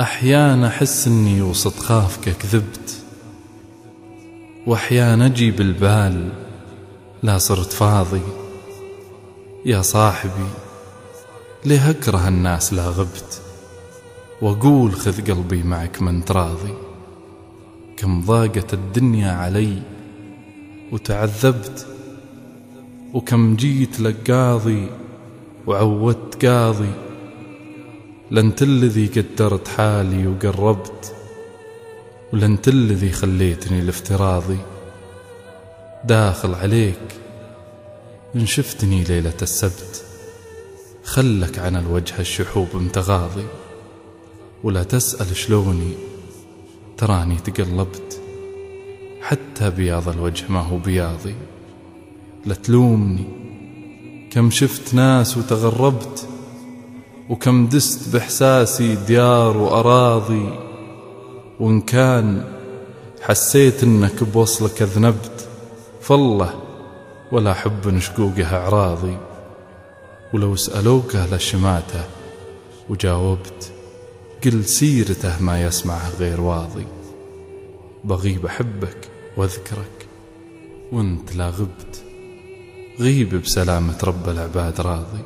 أحيان أحس أني وسط خافك كذبت وأحيان أجي بالبال لا صرت فاضي. يا صاحبي ليه أكره الناس لا غبت؟ وأقول خذ قلبي معك من تراضي. كم ضاقت الدنيا علي وتعذبت وكم جيت لك قاضي وعودت قاضي. لنت الذي قدرت حالي وقربت ولنت الذي خليتني الافتراضي داخل عليك إن شفتني ليلة السبت خلك عن الوجه الشحوب متغاضي ولا تسأل شلوني تراني تقلبت حتى بياض الوجه ما هو بياضي. لا تلومني كم شفت ناس وتغربت وكم دست بإحساسي ديار وأراضي وإن كان حسيت إنك بوصلك أذنبت فالله ولا حب شقوقه أعراضي. ولو سألوك أهل الشماتة وجاوبت قل سيرته ما يسمعه غير واضي. بغيب أحبك وأذكرك وإنت لا غبت غيب بسلامة رب العباد راضي.